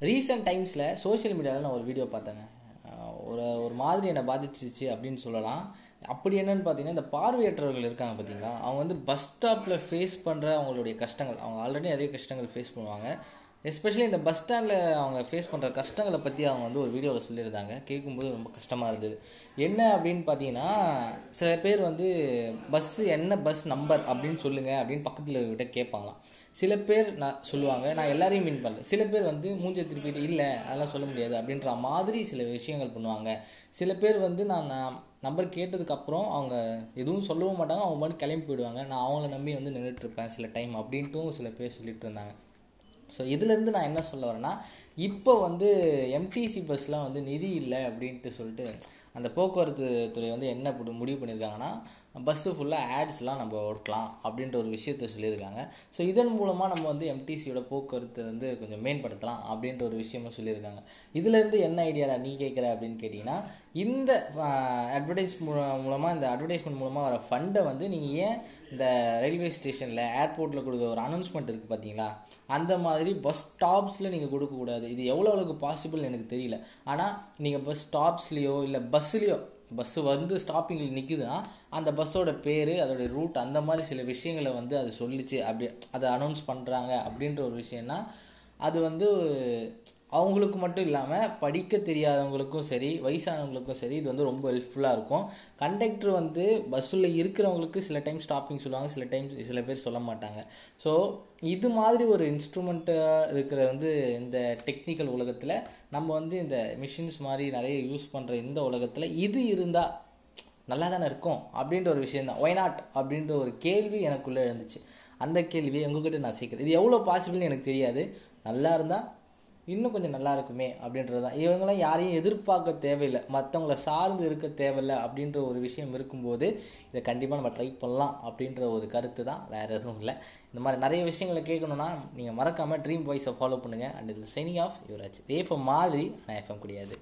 Recent டைம்ஸில் social மீடியாவில் நான் ஒரு வீடியோ பார்த்தேங்க. ஒரு ஒரு மாதிரி என்னை பாதிச்சிச்சு அப்படின்னு சொல்லலாம். அப்படி என்னன்னு பார்த்தீங்கன்னா இந்த பார்வையற்றவர்கள் இருக்காங்க பார்த்தீங்களா? அவங்க வந்து பஸ் ஸ்டாப்பில் ஃபேஸ் பண்ணுற அவங்களுடைய கஷ்டங்கள். அவங்க ஆல்ரெடி நிறைய கஷ்டங்கள் ஃபேஸ் பண்ணுவாங்க. எஸ்பெஷலி இந்த பஸ் ஸ்டாண்டில் அவங்க ஃபேஸ் பண்ணுற கஷ்டங்களை பற்றி அவங்க வந்து ஒரு வீடியோவில் சொல்லியிருந்தாங்க. கேட்கும்போது ரொம்ப கஷ்டமாக இருந்தது. என்ன அப்படின்னு பார்த்தீங்கன்னா சில பேர் வந்து பஸ்ஸு என்ன பஸ் நம்பர் அப்படின்னு சொல்லுங்கள் அப்படின்னு பக்கத்தில் இருக்கிட்ட கேட்பாங்களாம். சில பேர் நான் சொல்லுவாங்க நான் எல்லாரையும் மீன் பண்ணல. சில பேர் வந்து மூஞ்ச திருப்பிட்டு இல்லை அதெல்லாம் சொல்ல முடியாது அப்படின்ற மாதிரி சில விஷயங்கள் பண்ணுவாங்க. சில பேர் வந்து நான் நம்பர் கேட்டதுக்கப்புறம் அவங்க எதுவும் சொல்லவும் மாட்டாங்க. அவங்க மட்டும் கிளம்பி போயிடுவாங்க. நான் அவங்கள நம்பி வந்து நின்றுட்டுருப்பேன் சில டைம் அப்படின்ட்டும் சில பேர் சொல்லிட்டு இருந்தாங்க. ஸோ இதுலேருந்து நான் என்ன சொல்ல வரேன்னா இப்போ வந்து எம்டிசி பஸ்லாம் வந்து நிதி இல்லை அப்படின்ட்டு சொல்லிட்டு அந்த போக்குவரத்து துறை வந்து என்ன முடிவு பண்ணியிருக்காங்கன்னா பஸ்ஸு ஃபுல்லாக ஆட்ஸ்லாம் நம்ம ஒடுக்கலாம் அப்படின்ற ஒரு விஷயத்த சொல்லியிருக்காங்க. ஸோ இதன் மூலமாக நம்ம வந்து எம்டிசியோட போக்குவரத்து வந்து கொஞ்சம் மேம்படுத்தலாம் அப்படின்ற ஒரு விஷயமும் சொல்லியிருக்காங்க. இதுலேருந்து என்ன ஐடியாவில் நீ கேட்குற அப்படின்னு கேட்டிங்கன்னா இந்த அட்வர்டைஸ் மூலமாக இந்த அட்வர்டைஸ்மெண்ட் மூலமாக வர ஃபண்டை வந்து நீங்கள் ஏன் இந்த ரயில்வே ஸ்டேஷனில் ஏர்போர்ட்டில் கொடுக்குற ஒரு அனௌன்ஸ்மெண்ட் இருக்குது பார்த்தீங்களா? அந்த மாதிரி பஸ் ஸ்டாப்ஸில் நீங்கள் கொடுக்கக்கூடாது. இது எவ்வளோ அளவுக்கு பாசிபிள் எனக்கு தெரியல. ஆனால் நீங்கள் பஸ் ஸ்டாப்ஸ்லேயோ இல்லை பஸ் பஸ்ஸுலேயோ பஸ்ஸு வந்து ஸ்டாப்பிங்கில் நிற்குதுன்னா அந்த பஸ்ஸோட பேர் அதோடைய ரூட் அந்த மாதிரி சில விஷயங்களை வந்து அது சொல்லிச்சு. அப்படி அதை அனௌன்ஸ் பண்ணுறாங்க அப்படின்ற ஒரு விஷயம்னா அது வந்து அவங்களுக்கு மட்டும் இல்லாமல் படிக்க தெரியாதவங்களுக்கும் சரி வயசானவங்களுக்கும் சரி இது வந்து ரொம்ப ஹெல்ப்ஃபுல்லாக இருக்கும். கண்டக்டர் வந்து பஸ்ஸில் இருக்கிறவங்களுக்கு சில டைம் ஸ்டாப்பிங் சொல்லுவாங்க சில டைம் சில பேர் சொல்ல மாட்டாங்க. ஸோ இது மாதிரி ஒரு இன்ஸ்ட்ருமெண்ட்டாக இருக்கிற வந்து இந்த டெக்னிக்கல் உலகத்தில் நம்ம வந்து இந்த மிஷின்ஸ் மாதிரி நிறைய யூஸ் பண்ணுற இந்த உலகத்தில் இது இருந்தால் நல்லா தானே இருக்கும் அப்படின்ற ஒரு விஷயம் தான் ஒய் நாட் அப்படின்ற ஒரு கேள்வி எனக்குள்ளே இருந்துச்சு அந்த கேள்வியை உங்ககிட்ட நான் சீக்கிரம் இது எவ்வளோ பாசிபிள்னு எனக்கு தெரியாது. நல்லா இருந்தால் இன்னும் கொஞ்சம் நல்லா இருக்குமே அப்படின்றது தான் இவங்களாம் யாரையும் எதிர்பார்க்க தேவையில்லை. மற்றவங்கள சார்ந்து இருக்க தேவையில்லை அப்படின்ற ஒரு விஷயம் இருக்கும்போது இதை கண்டிப்பாக நம்ம ட்ரை பண்ணலாம் அப்படின்ற ஒரு கருத்து தான் வேறு எதுவும் இல்லை. இந்த மாதிரி நிறைய விஷயங்களை கேட்கணுன்னா நீங்கள் மறக்காமல் ட்ரீம் வாய்ஸை ஃபாலோ பண்ணுங்கள் அண்ட் இதில் சைனிங் ஆஃப் யுவராஜ். ஏஃபம் மாதிரி நான் எஃப்எம் கிடையாது.